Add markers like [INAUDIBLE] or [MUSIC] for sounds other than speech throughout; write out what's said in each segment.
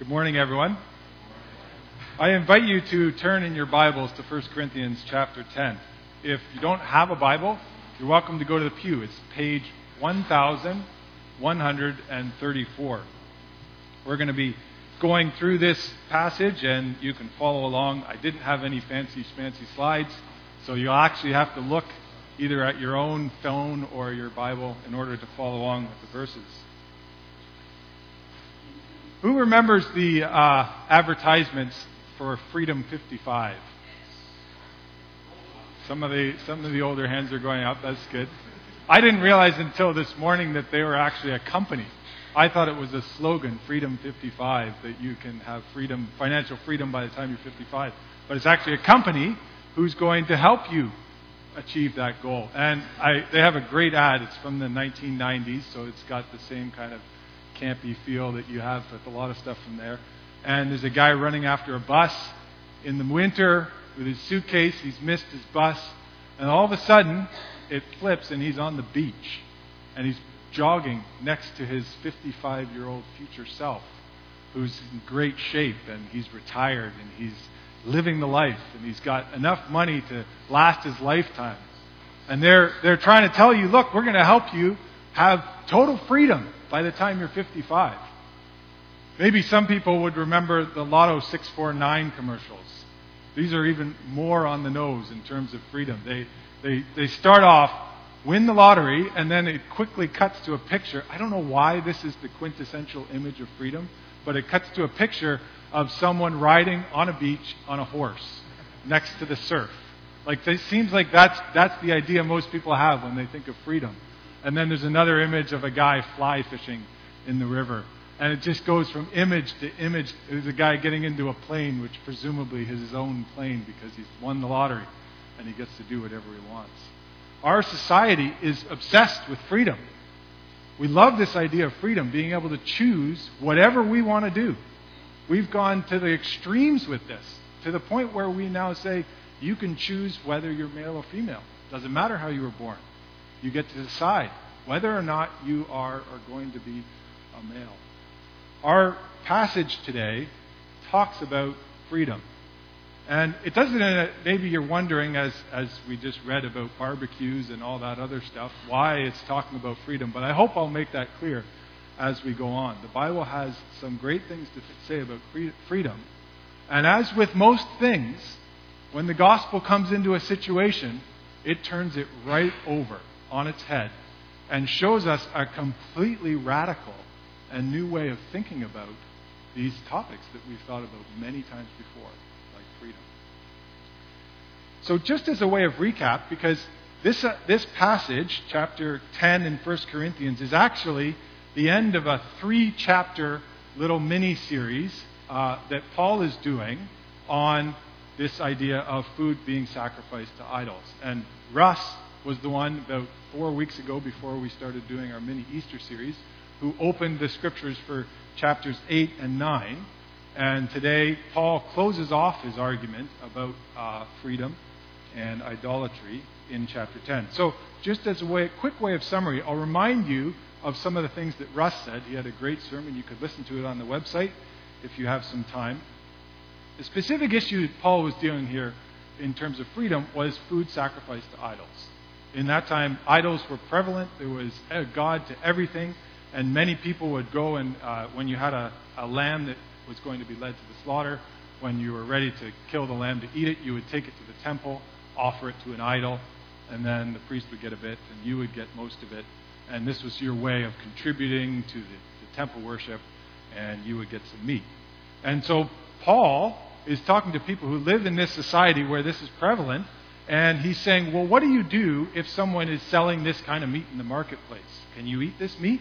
Good morning, everyone. I invite you to turn in your Bibles to 1 Corinthians chapter 10. If you don't have a Bible, you're welcome to go to the pew. It's page 1134. We're going to be going through this passage, and you can follow along. I didn't have any fancy, fancy slides, so you'll actually have to look either at your own phone or your Bible in order to follow along with the verses. Who remembers the uh, advertisements for Freedom 55? Some of the some of the older hands are going up. That's good. I didn't realize until this morning that they were actually a company. I thought it was a slogan, Freedom 55, that you can have freedom, financial freedom by the time you're 55. But it's actually a company who's going to help you achieve that goal. And I, they have a great ad. It's from the 1990s, so it's got the same kind of campy feel that you have with a lot of stuff from there. And there's a guy running after a bus in the winter with his suitcase. He's missed his bus. And all of a sudden, it flips and he's on the beach. And he's jogging next to his 55 year old future self, who's in great shape and he's retired and he's living the life and he's got enough money to last his lifetime. And they're, they're trying to tell you, look, we're going to help you have total freedom by the time you're 55. Maybe some people would remember the Lotto 649 commercials. These are even more on the nose in terms of freedom. They, they, they start off, win the lottery, and then it quickly cuts to a picture. I don't know why this is the quintessential image of freedom, but it cuts to a picture of someone riding on a beach on a horse next to the surf. Like it seems like that's that's the idea most people have when they think of freedom. And then there's another image of a guy fly fishing in the river. And it just goes from image to image. There's a guy getting into a plane, which presumably is his own plane because he's won the lottery and he gets to do whatever he wants. Our society is obsessed with freedom. We love this idea of freedom, being able to choose whatever we want to do. We've gone to the extremes with this, to the point where we now say you can choose whether you're male or female. Doesn't matter how you were born. You get to decide whether or not you are, are going to be a male. Our passage today talks about freedom. And it doesn't, uh, maybe you're wondering, as, as we just read about barbecues and all that other stuff, why it's talking about freedom. But I hope I'll make that clear as we go on. The Bible has some great things to say about freedom. And as with most things, when the gospel comes into a situation, it turns it right over on its head and shows us a completely radical and new way of thinking about these topics that we've thought about many times before, like freedom. So, just as a way of recap, because this, uh, this passage, chapter 10 in 1 Corinthians, is actually the end of a three chapter little mini series uh, that Paul is doing on this idea of food being sacrificed to idols. And Russ was the one about four weeks ago before we started doing our mini Easter series who opened the scriptures for chapters 8 and 9. And today, Paul closes off his argument about uh, freedom and idolatry in chapter 10. So, just as a way, quick way of summary, I'll remind you of some of the things that Russ said. He had a great sermon. You could listen to it on the website if you have some time. The specific issue that Paul was dealing here in terms of freedom was food sacrificed to idols. In that time, idols were prevalent. There was a God to everything. And many people would go and, uh, when you had a, a lamb that was going to be led to the slaughter, when you were ready to kill the lamb to eat it, you would take it to the temple, offer it to an idol, and then the priest would get a bit, and you would get most of it. And this was your way of contributing to the, the temple worship, and you would get some meat. And so Paul is talking to people who live in this society where this is prevalent, and he's saying, Well, what do you do if someone is selling this kind of meat in the marketplace? Can you eat this meat?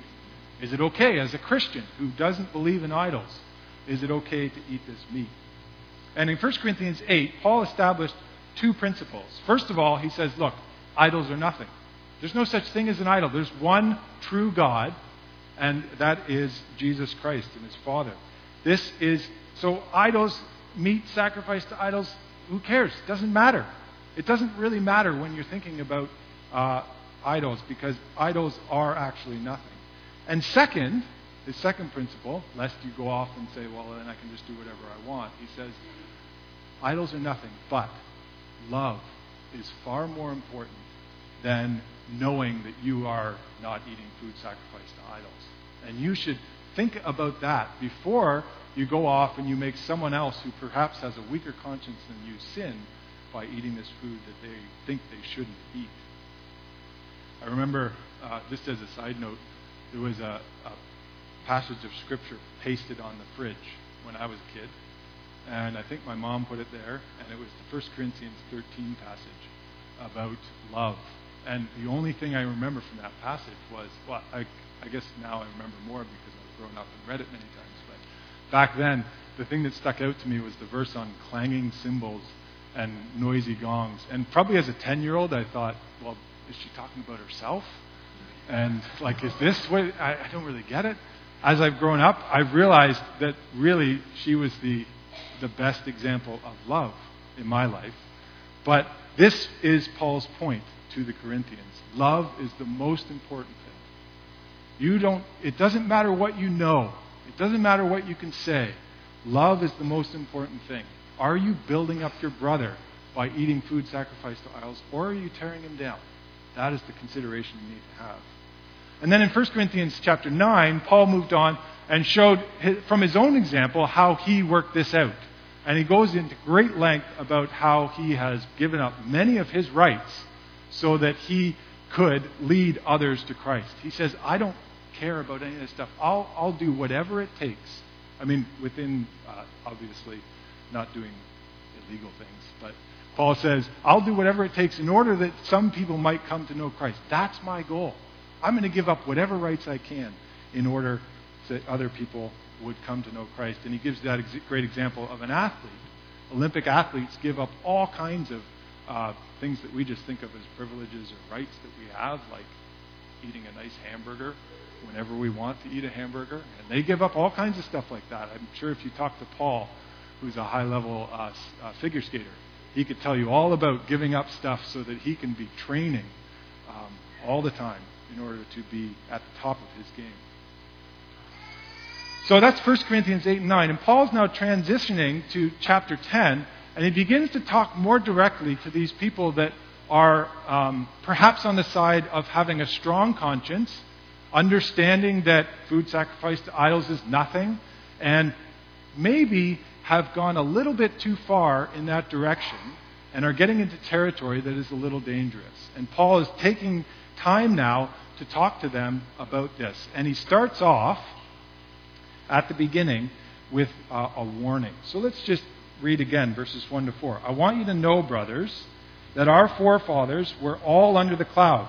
Is it okay as a Christian who doesn't believe in idols? Is it okay to eat this meat? And in 1 Corinthians 8, Paul established two principles. First of all, he says, Look, idols are nothing. There's no such thing as an idol. There's one true God, and that is Jesus Christ and his Father. This is so idols, meat sacrificed to idols, who cares? Doesn't matter. It doesn't really matter when you're thinking about uh, idols because idols are actually nothing. And second, his second principle, lest you go off and say, well, then I can just do whatever I want, he says, idols are nothing, but love is far more important than knowing that you are not eating food sacrificed to idols. And you should think about that before you go off and you make someone else who perhaps has a weaker conscience than you sin by eating this food that they think they shouldn't eat. I remember, uh, just as a side note, there was a, a passage of Scripture pasted on the fridge when I was a kid. And I think my mom put it there, and it was the 1 Corinthians 13 passage about love. And the only thing I remember from that passage was, well, I, I guess now I remember more because I've grown up and read it many times. But back then, the thing that stuck out to me was the verse on clanging cymbals and noisy gongs. And probably as a 10 year old, I thought, well, is she talking about herself? And like, is this what I, I don't really get it? As I've grown up, I've realized that really she was the, the best example of love in my life. But this is Paul's point to the Corinthians. Love is the most important thing. You don't, it doesn't matter what you know. It doesn't matter what you can say. Love is the most important thing. Are you building up your brother by eating food sacrificed to idols, or are you tearing him down? That is the consideration you need to have. And then in 1 Corinthians chapter 9, Paul moved on and showed from his own example how he worked this out. And he goes into great length about how he has given up many of his rights so that he could lead others to Christ. He says, I don't care about any of this stuff. I'll, I'll do whatever it takes. I mean, within, uh, obviously, not doing illegal things, but Paul says, I'll do whatever it takes in order that some people might come to know Christ. That's my goal. I'm going to give up whatever rights I can in order that other people would come to know Christ. And he gives that ex- great example of an athlete. Olympic athletes give up all kinds of uh, things that we just think of as privileges or rights that we have, like eating a nice hamburger whenever we want to eat a hamburger. And they give up all kinds of stuff like that. I'm sure if you talk to Paul, who's a high level uh, uh, figure skater, he could tell you all about giving up stuff so that he can be training um, all the time in order to be at the top of his game. So that's 1 Corinthians 8 and 9. And Paul's now transitioning to chapter 10, and he begins to talk more directly to these people that are um, perhaps on the side of having a strong conscience, understanding that food sacrificed to idols is nothing, and maybe have gone a little bit too far in that direction and are getting into territory that is a little dangerous. And Paul is taking time now to talk to them about this. And he starts off at the beginning with uh, a warning. So let's just read again verses 1 to 4. I want you to know, brothers, that our forefathers were all under the cloud,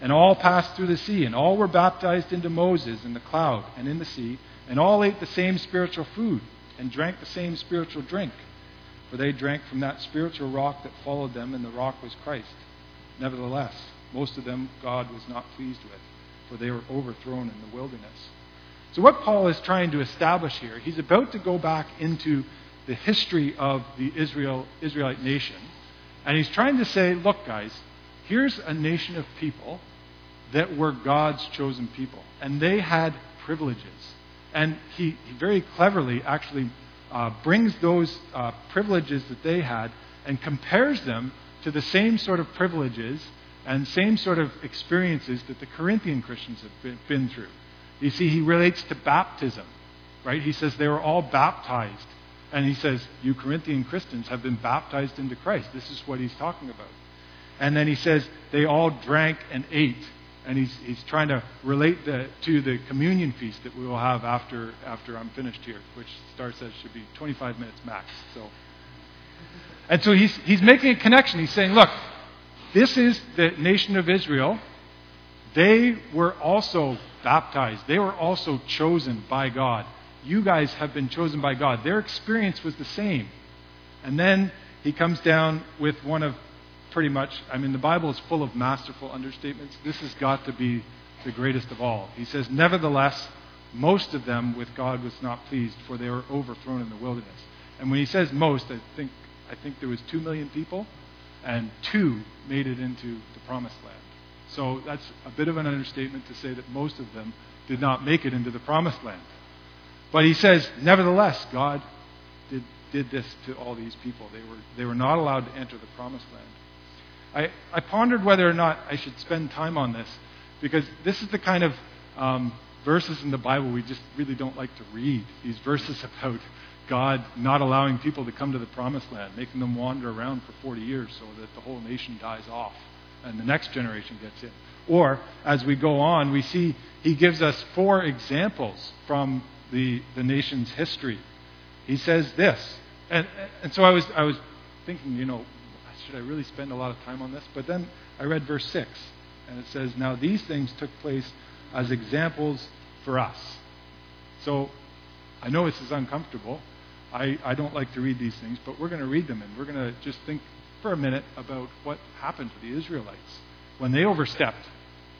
and all passed through the sea, and all were baptized into Moses in the cloud and in the sea, and all ate the same spiritual food, and drank the same spiritual drink. For they drank from that spiritual rock that followed them, and the rock was Christ. Nevertheless, most of them God was not pleased with, for they were overthrown in the wilderness. So, what Paul is trying to establish here, he's about to go back into the history of the Israel, Israelite nation, and he's trying to say, look, guys, here's a nation of people that were God's chosen people, and they had privileges. And he, he very cleverly actually uh, brings those uh, privileges that they had and compares them to the same sort of privileges and same sort of experiences that the Corinthian Christians have been, been through. You see, he relates to baptism, right? He says they were all baptized. And he says, You Corinthian Christians have been baptized into Christ. This is what he's talking about. And then he says, They all drank and ate. And he's, he's trying to relate the, to the communion feast that we will have after, after I'm finished here, which Star says should be 25 minutes max. So, And so he's, he's making a connection. He's saying, Look, this is the nation of Israel. They were also baptized, they were also chosen by God. You guys have been chosen by God. Their experience was the same. And then he comes down with one of pretty much, I mean, the Bible is full of masterful understatements. This has got to be the greatest of all. He says, Nevertheless, most of them with God was not pleased, for they were overthrown in the wilderness. And when he says most, I think, I think there was two million people and two made it into the promised land. So that's a bit of an understatement to say that most of them did not make it into the promised land. But he says, nevertheless, God did, did this to all these people. They were, they were not allowed to enter the promised land. I, I pondered whether or not I should spend time on this because this is the kind of um, verses in the Bible we just really don't like to read. These verses about God not allowing people to come to the promised land, making them wander around for 40 years so that the whole nation dies off and the next generation gets in. Or, as we go on, we see he gives us four examples from the, the nation's history. He says this. And, and so I was, I was thinking, you know, should I really spend a lot of time on this? But then I read verse 6, and it says, Now these things took place as examples for us. So I know this is uncomfortable. I, I don't like to read these things, but we're going to read them, and we're going to just think for a minute about what happened to the Israelites when they overstepped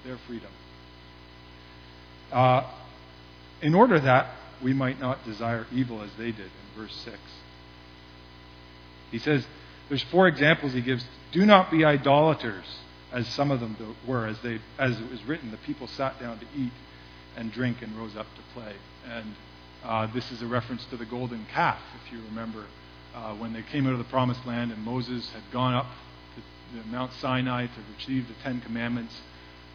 their freedom. Uh, in order that we might not desire evil as they did, in verse 6. He says, there's four examples he gives. Do not be idolaters, as some of them were, as, they, as it was written, the people sat down to eat and drink and rose up to play. And uh, this is a reference to the golden calf, if you remember, uh, when they came out of the promised land and Moses had gone up to Mount Sinai to receive the Ten Commandments.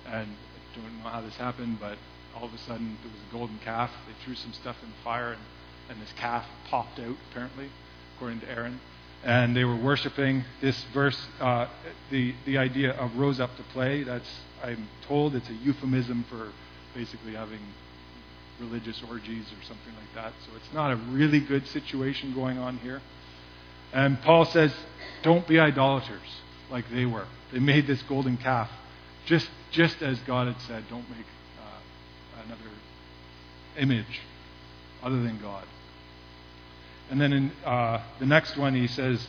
And I don't know how this happened, but all of a sudden there was a golden calf. They threw some stuff in the fire, and, and this calf popped out, apparently, according to Aaron. And they were worshiping this verse, uh, the, the idea of rose up to play. That's, I'm told, it's a euphemism for basically having religious orgies or something like that. So it's not a really good situation going on here. And Paul says, don't be idolaters like they were. They made this golden calf just, just as God had said, don't make uh, another image other than God. And then in uh, the next one, he says,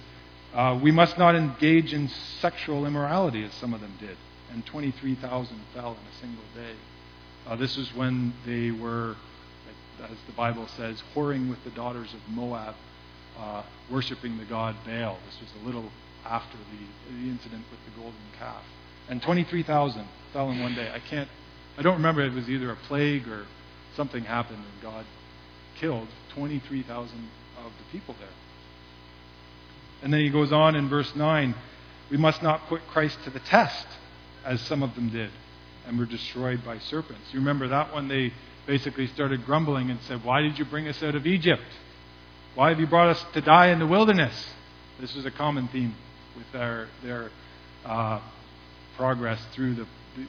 uh, we must not engage in sexual immorality as some of them did. And 23,000 fell in a single day. Uh, this was when they were, as the Bible says, whoring with the daughters of Moab, uh, worshiping the god Baal. This was a little after the, the incident with the golden calf. And 23,000 fell in one day. I can't, I don't remember it was either a plague or something happened and God killed 23,000 of the people there. And then he goes on in verse 9 we must not put Christ to the test, as some of them did, and were destroyed by serpents. You remember that one? They basically started grumbling and said, Why did you bring us out of Egypt? Why have you brought us to die in the wilderness? This was a common theme with their, their uh, progress through the,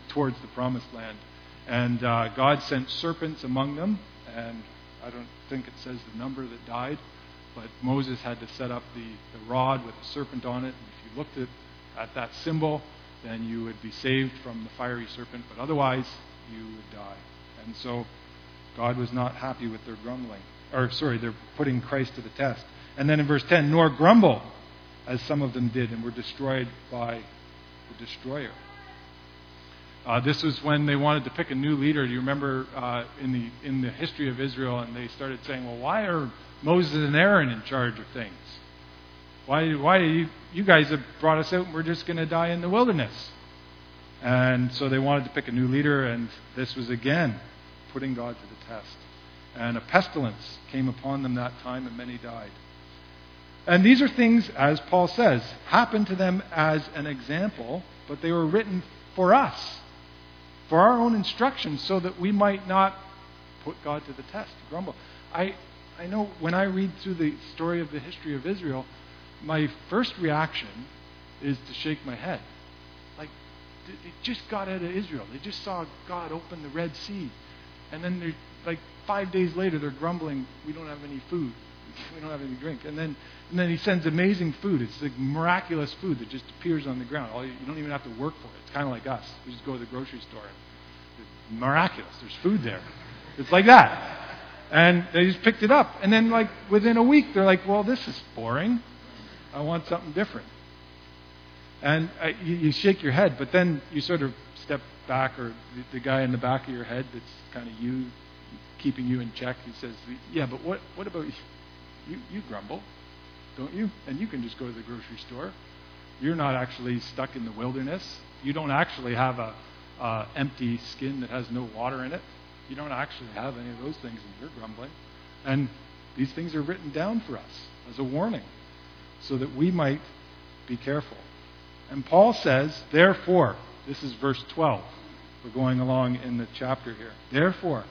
towards the promised land. And uh, God sent serpents among them, and I don't think it says the number that died, but Moses had to set up the, the rod with a serpent on it. And if you looked at, at that symbol, then you would be saved from the fiery serpent, but otherwise you would die. And so God was not happy with their grumbling. Or, sorry, they're putting Christ to the test. And then in verse 10, nor grumble as some of them did and were destroyed by the destroyer. Uh, this was when they wanted to pick a new leader. Do you remember uh, in the in the history of Israel? And they started saying, "Well, why are Moses and Aaron in charge of things? Why why you you guys have brought us out and we're just going to die in the wilderness?" And so they wanted to pick a new leader, and this was again putting God to the test. And a pestilence came upon them that time, and many died. And these are things, as Paul says, happened to them as an example, but they were written for us, for our own instruction, so that we might not put God to the test, grumble. I, I know when I read through the story of the history of Israel, my first reaction is to shake my head. Like, they just got out of Israel. They just saw God open the Red Sea. And then they're like five days later, they're grumbling, we don't have any food. We don't have any drink. And then, and then he sends amazing food. It's like miraculous food that just appears on the ground. All you, don't even have to work for it. It's kind of like us. We just go to the grocery store. It's miraculous. There's food there. It's like that. And they just picked it up. And then, like, within a week, they're like, well, this is boring. I want something different. And uh, you, you shake your head, but then you sort of step back, or the, the guy in the back of your head that's kind of you, keeping you in check, he says, yeah, but what, what about you? You, you grumble, don't you? And you can just go to the grocery store. You're not actually stuck in the wilderness. You don't actually have a empty skin that has no water in it. you don't actually have any of those things and you're grumbling. And these things are written down for us as a warning so that we might be careful. And Paul says, therefore, this is verse 12. We're going along in the chapter here. Therefore,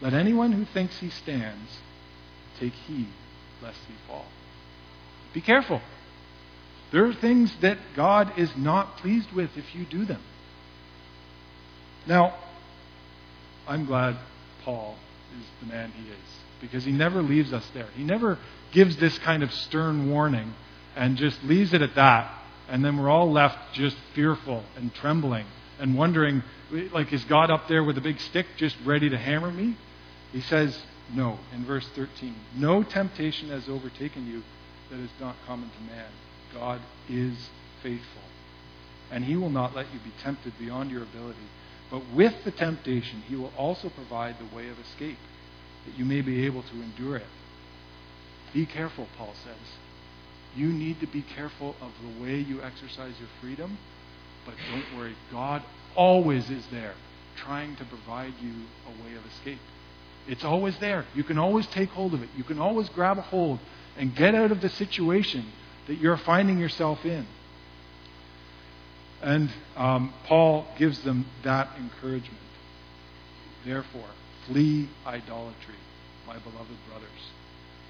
let anyone who thinks he stands take heed lest he fall. Be careful. There are things that God is not pleased with if you do them. Now, I'm glad Paul is the man he is because he never leaves us there. He never gives this kind of stern warning and just leaves it at that, and then we're all left just fearful and trembling and wondering, like, is God up there with a big stick just ready to hammer me? He says, no, in verse 13. No temptation has overtaken you that is not common to man. God is faithful. And he will not let you be tempted beyond your ability. But with the temptation, he will also provide the way of escape, that you may be able to endure it. Be careful, Paul says. You need to be careful of the way you exercise your freedom, but don't worry. God always is there, trying to provide you a way of escape. It's always there. You can always take hold of it. You can always grab a hold and get out of the situation that you're finding yourself in. And um, Paul gives them that encouragement. Therefore, flee idolatry, my beloved brothers.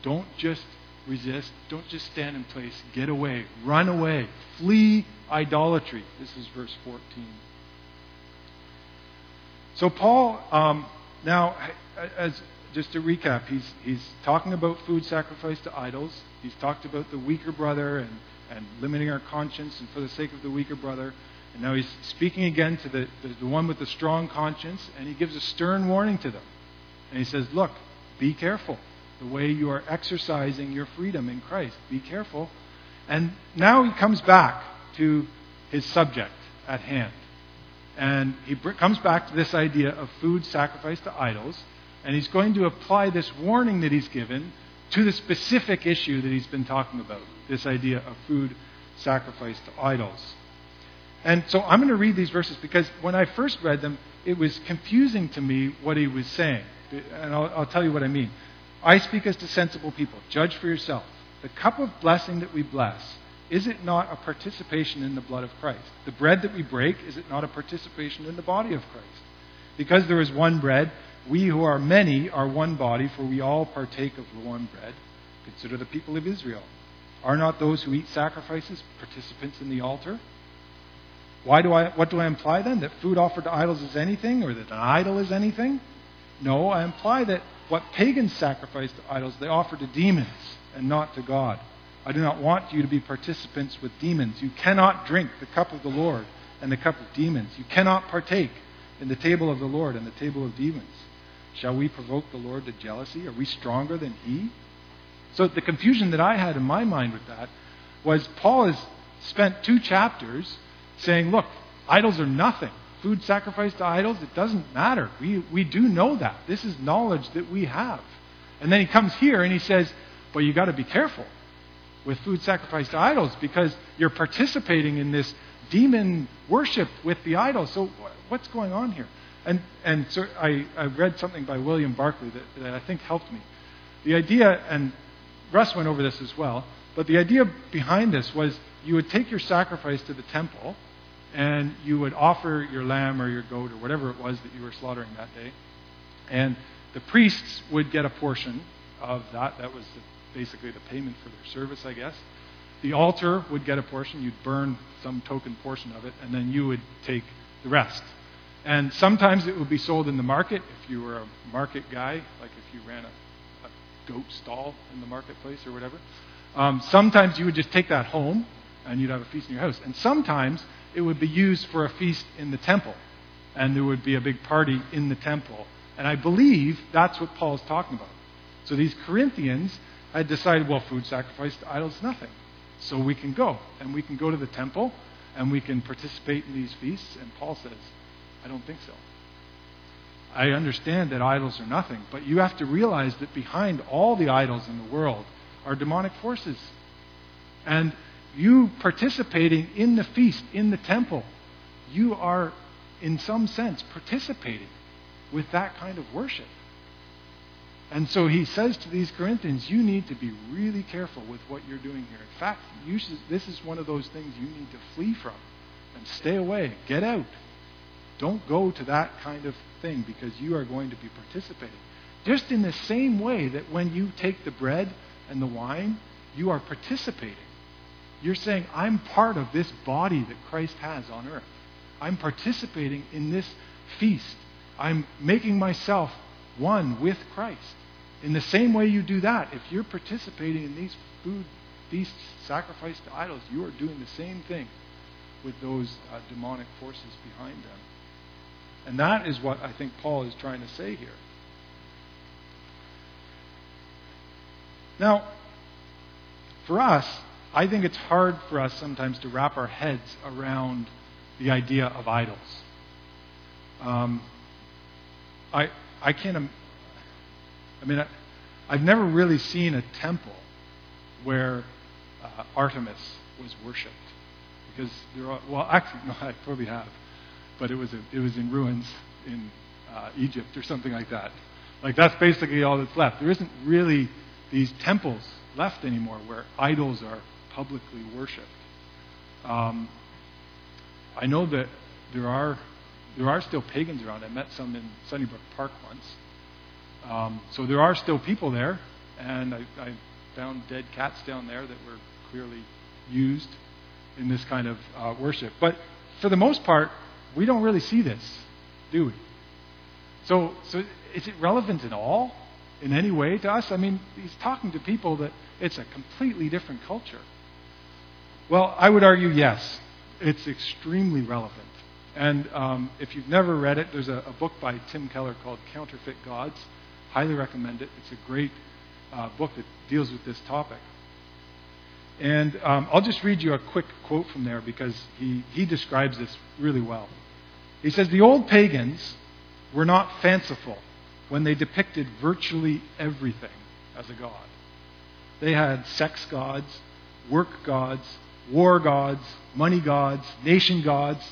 Don't just resist. Don't just stand in place. Get away. Run away. Flee idolatry. This is verse 14. So, Paul, um, now, as just to recap, he's, he's talking about food sacrificed to idols. He's talked about the weaker brother and, and limiting our conscience and for the sake of the weaker brother. And now he's speaking again to the, the, the one with the strong conscience, and he gives a stern warning to them. And he says, Look, be careful the way you are exercising your freedom in Christ. Be careful. And now he comes back to his subject at hand. And he comes back to this idea of food sacrificed to idols. And he's going to apply this warning that he's given to the specific issue that he's been talking about this idea of food sacrificed to idols. And so I'm going to read these verses because when I first read them, it was confusing to me what he was saying. And I'll, I'll tell you what I mean. I speak as to sensible people. Judge for yourself. The cup of blessing that we bless, is it not a participation in the blood of Christ? The bread that we break, is it not a participation in the body of Christ? Because there is one bread, we who are many are one body, for we all partake of the one bread. Consider the people of Israel. Are not those who eat sacrifices participants in the altar? Why do I, what do I imply then? That food offered to idols is anything, or that an idol is anything? No, I imply that what pagans sacrifice to idols, they offer to demons and not to God. I do not want you to be participants with demons. You cannot drink the cup of the Lord and the cup of demons. You cannot partake in the table of the Lord and the table of demons. Shall we provoke the Lord to jealousy? Are we stronger than He? So the confusion that I had in my mind with that was Paul has spent two chapters saying, look, idols are nothing. Food sacrificed to idols, it doesn't matter. We, we do know that. This is knowledge that we have. And then he comes here and he says, but you've got to be careful with food sacrificed to idols because you're participating in this demon worship with the idols. So what's going on here? And, and so I, I read something by William Barclay that, that I think helped me. The idea, and Russ went over this as well, but the idea behind this was you would take your sacrifice to the temple and you would offer your lamb or your goat or whatever it was that you were slaughtering that day. And the priests would get a portion of that. That was the, basically the payment for their service, I guess. The altar would get a portion. You'd burn some token portion of it, and then you would take the rest. And sometimes it would be sold in the market if you were a market guy, like if you ran a, a goat stall in the marketplace or whatever. Um, sometimes you would just take that home and you'd have a feast in your house. And sometimes it would be used for a feast in the temple, and there would be a big party in the temple. And I believe that's what Paul's talking about. So these Corinthians had decided, well, food sacrificed to idols, is nothing. So we can go, and we can go to the temple, and we can participate in these feasts. And Paul says, I don't think so. I understand that idols are nothing, but you have to realize that behind all the idols in the world are demonic forces. And you participating in the feast, in the temple, you are, in some sense, participating with that kind of worship. And so he says to these Corinthians, you need to be really careful with what you're doing here. In fact, should, this is one of those things you need to flee from and stay away. Get out. Don't go to that kind of thing because you are going to be participating. Just in the same way that when you take the bread and the wine, you are participating. You're saying, I'm part of this body that Christ has on earth. I'm participating in this feast. I'm making myself one with Christ. In the same way you do that, if you're participating in these food feasts sacrificed to idols, you are doing the same thing with those uh, demonic forces behind them. And that is what I think Paul is trying to say here. Now, for us, I think it's hard for us sometimes to wrap our heads around the idea of idols. Um, I, I can't. I mean, I, have never really seen a temple where uh, Artemis was worshipped, because there are. Well, actually, [LAUGHS] no, I probably have, but it was a, it was in ruins in uh, Egypt or something like that. Like that's basically all that's left. There isn't really these temples left anymore where idols are publicly worshipped. Um, I know that there are there are still pagans around. I met some in Sunnybrook Park once. Um, so there are still people there, and I, I, found dead cats down there that were clearly used in this kind of uh, worship. But for the most part, we don't really see this, do we? So, so is it relevant at all in any way to us? I mean, he's talking to people that it's a completely different culture. Well, I would argue yes, it's extremely relevant. And um, if you've never read it, there's a, a, book by Tim Keller called Counterfeit Gods. Highly recommend it. It's a great uh, book that deals with this topic. And um, I'll just read you a quick quote from there because he, he describes this really well. He says, The old pagans were not fanciful when they depicted virtually everything as a god. They had sex gods, work gods, war gods, money gods, nation gods,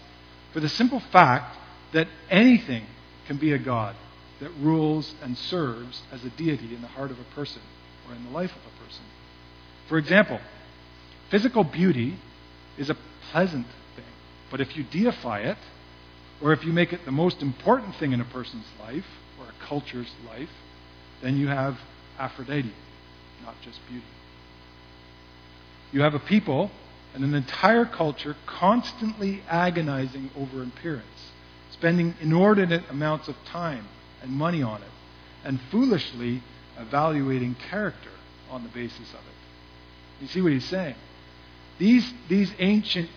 for the simple fact that anything can be a god that rules and serves as a deity in the heart of a person or in the life of a person. For example, physical beauty is a pleasant thing, but if you deify it, or if you make it the most important thing in a person's life or a culture's life, then you have Aphrodite, not just beauty. You have a people and an entire culture constantly agonizing over appearance, spending inordinate amounts of time and money on it, and foolishly evaluating character on the basis of it. You see what he's saying? These, these ancient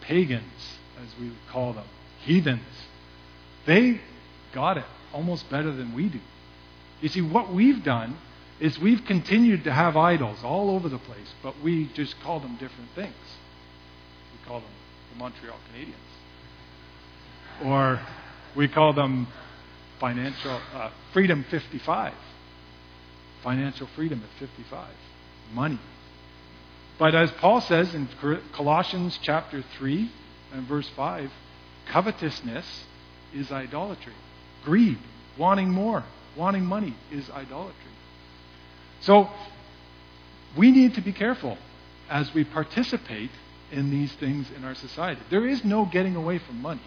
pagans, as we would call them, heathens, they got it almost better than we do. You see, what we've done is we've continued to have idols all over the place, but we just call them different things. We call them the Montreal Canadiens. Or we call them financial uh, freedom 55. Financial freedom at 55. Money. But as Paul says in Colossians chapter 3 and verse 5, covetousness is idolatry. Greed, wanting more, wanting money is idolatry. So we need to be careful as we participate in these things in our society. There is no getting away from money.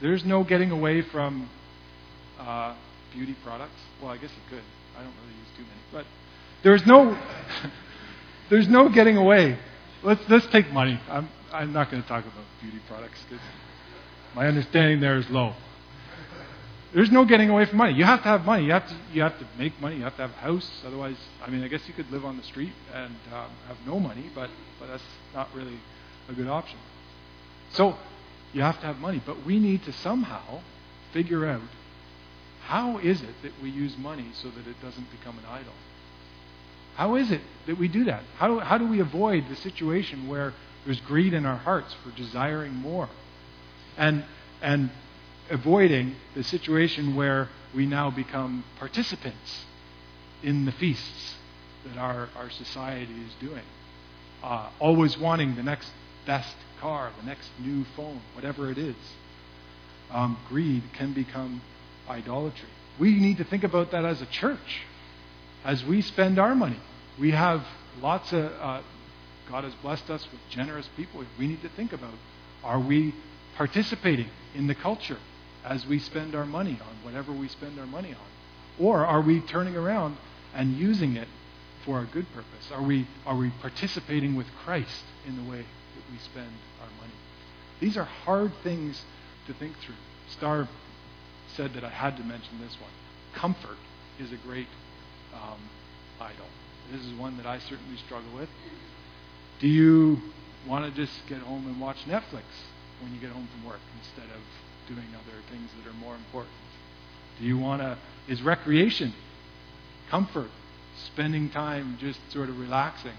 There's no getting away from uh, beauty products. Well, I guess you could. I don't really use too many, but there's no [LAUGHS] there's no getting away. Let's let's take money. I'm I'm not going to talk about beauty products because my understanding there is low. There's no getting away from money. You have to have money. You have to, you have to make money. You have to have a house. Otherwise, I mean, I guess you could live on the street and um, have no money, but, but that's not really a good option. So you have to have money. But we need to somehow figure out how is it that we use money so that it doesn't become an idol? How is it that we do that? How, how do we avoid the situation where there's greed in our hearts for desiring more? And, and avoiding the situation where we now become participants in the feasts that our, our society is doing. Uh, always wanting the next best car, the next new phone, whatever it is. Um, greed can become idolatry. We need to think about that as a church. As we spend our money, we have lots of, uh, God has blessed us with generous people. We need to think about are we participating in the culture as we spend our money on whatever we spend our money on? Or are we turning around and using it for a good purpose? Are we, are we participating with Christ in the way that we spend our money? These are hard things to think through. Star said that I had to mention this one. Comfort is a great um, idol. This is one that I certainly struggle with. Do you want to just get home and watch Netflix when you get home from work instead of doing other things that are more important? Do you want to, is recreation, comfort, spending time just sort of relaxing,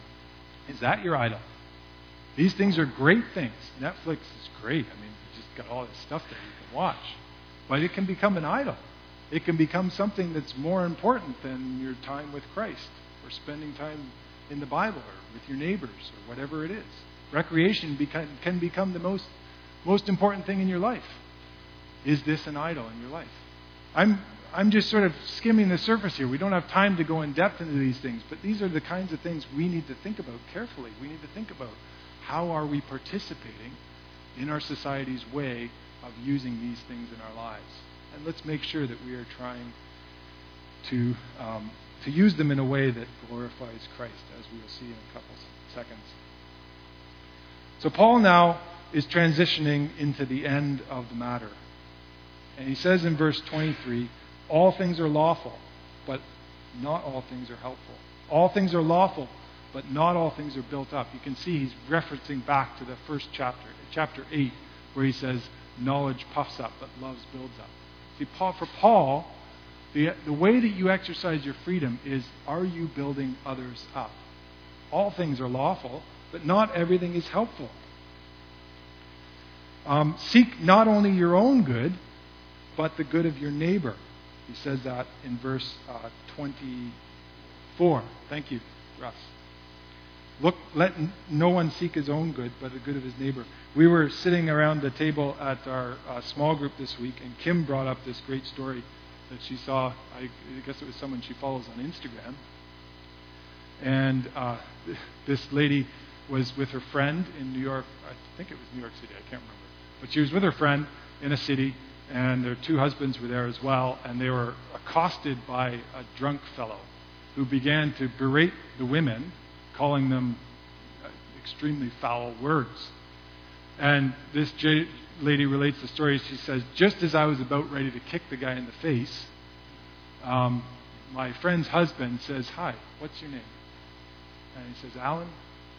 is that your idol? These things are great things. Netflix is great. I mean, you just got all this stuff that you can watch. But it can become an idol. It can become something that's more important than your time with Christ or spending time in the Bible or with your neighbors or whatever it is. Recreation can become the most, most important thing in your life. Is this an idol in your life? I'm, I'm just sort of skimming the surface here. We don't have time to go in depth into these things, but these are the kinds of things we need to think about carefully. We need to think about how are we participating in our society's way of using these things in our lives. And let's make sure that we are trying to, um, to use them in a way that glorifies Christ, as we will see in a couple seconds. So, Paul now is transitioning into the end of the matter. And he says in verse 23 all things are lawful, but not all things are helpful. All things are lawful, but not all things are built up. You can see he's referencing back to the first chapter, chapter 8, where he says, knowledge puffs up, but love builds up. See, Paul, for Paul, the, the way that you exercise your freedom is are you building others up? All things are lawful, but not everything is helpful. Um, seek not only your own good, but the good of your neighbor. He says that in verse uh, 24. Thank you, Russ. Look, let no one seek his own good, but the good of his neighbor. We were sitting around the table at our uh, small group this week, and Kim brought up this great story that she saw. I, guess it was someone she follows on Instagram. And uh, [LAUGHS] this lady was with her friend in New York. I think it was New York City. I can't remember. But she was with her friend in a city, and their two husbands were there as well, and they were accosted by a drunk fellow who began to berate the women calling them extremely foul words. And this J- lady relates the story. She says, Just as I was about ready to kick the guy in the face, um, my friend's husband says, Hi, what's your name? And he says, Alan,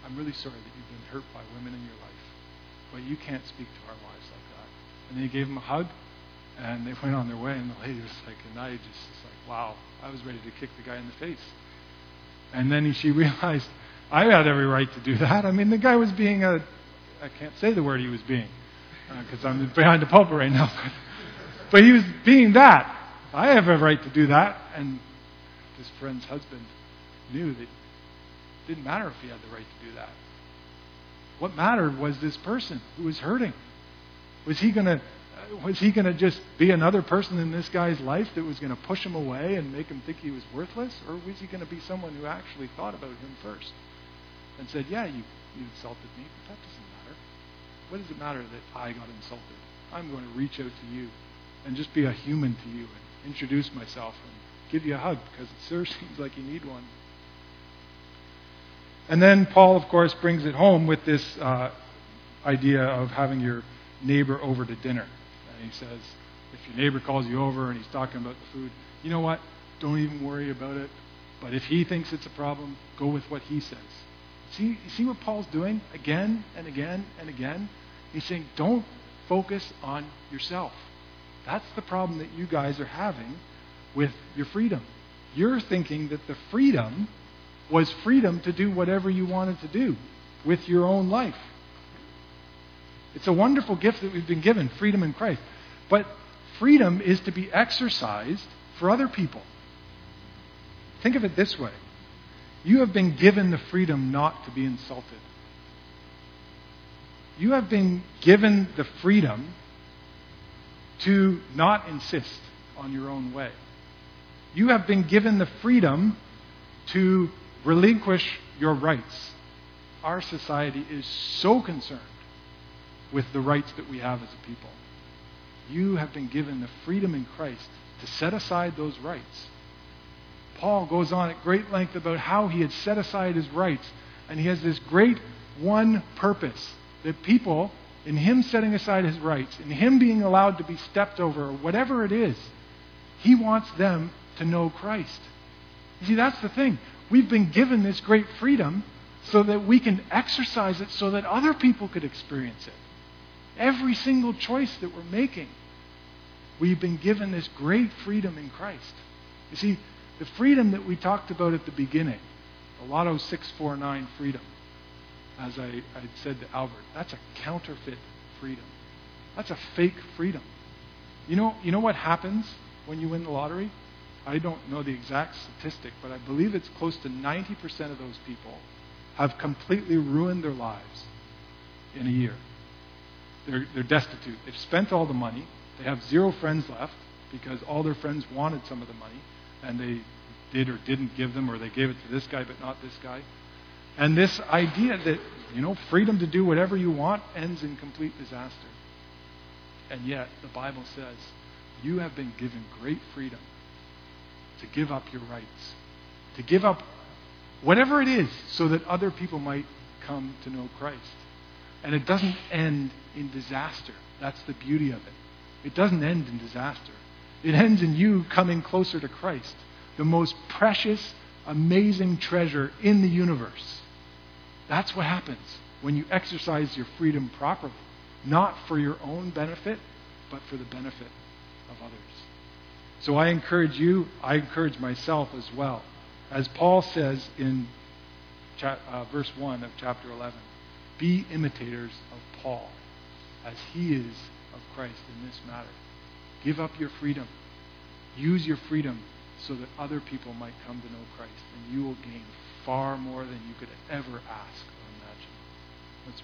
I'm really sorry that you've been hurt by women in your life, but you can't speak to our wives like that. And then he gave him a hug, and they went on their way. And the lady was like, and I just was like, wow, I was ready to kick the guy in the face. And then she [LAUGHS] realized I had every right to do that. I mean, the guy was being a, I can't say the word he was being, because uh, I'm behind the pulpit right now. [LAUGHS] But, but he was being that. I have a right to do that. And this friend's husband knew that it didn't matter if he had the right to do that. What mattered was this person who was hurting. Was he going to uh, was he going to just be another person in this guy's life that was going to push him away and make him think he was worthless? Or was he going to be someone who actually thought about him first? and said, Yeah, you, you insulted me, but that doesn't matter. What does it matter that I got insulted? I'm going to reach out to you and just be a human to you and introduce myself and give you a hug because it sure [LAUGHS] seems like you need one. And then Paul, of course, brings it home with this uh, idea of having your neighbor over to dinner. And he says, if your neighbor calls you over and he's talking about the food, you know what? Don't even worry about it. But if he thinks it's a problem, go with what he says. See, see what Paul's doing again and again and again? He's saying, don't focus on yourself. That's the problem that you guys are having with your freedom. You're thinking that the freedom was freedom to do whatever you wanted to do with your own life. It's a wonderful gift that we've been given, freedom in Christ. But freedom is to be exercised for other people. Think of it this way you have been given the freedom not to be insulted. You have been given the freedom to not insist on your own way. You have been given the freedom to relinquish your rights. Our society is so concerned with the rights that we have as a people. You have been given the freedom in Christ to set aside those rights. Paul goes on at great length about how he had set aside his rights, and he has this great one purpose that people, in him setting aside his rights, in him being allowed to be stepped over, or whatever it is, he wants them to know Christ. You see, that's the thing. We've been given this great freedom so that we can exercise it so that other people could experience it. Every single choice that we're making, we've been given this great freedom in Christ. You see, the freedom that we talked about at the beginning, the Lotto 649 freedom, as I, I said to Albert, that's a counterfeit freedom. That's a fake freedom. You know, you know what happens when you win the lottery? I don't know the exact statistic, but I believe it's close to 90% of those people have completely ruined their lives in a year. They're, they're destitute. They've spent all the money. They have zero friends left because all their friends wanted some of the money and they did or didn't give them, or they gave it to this guy but not this guy. And this idea that, you know, freedom to do whatever you want ends in complete disaster. And yet, the Bible says, you have been given great freedom to give up your rights, to give up whatever it is so that other people might come to know Christ. And it doesn't end in disaster. That's the beauty of it. It doesn't end in disaster. It ends in you coming closer to Christ, the most precious, amazing treasure in the universe. That's what happens when you exercise your freedom properly, not for your own benefit, but for the benefit of others. So I encourage you, I encourage myself as well. As Paul says in cha- uh, verse 1 of chapter 11, be imitators of Paul as he is of Christ in this matter. Give up your freedom. Use your freedom so that other people might come to know Christ, and you will gain far more than you could ever ask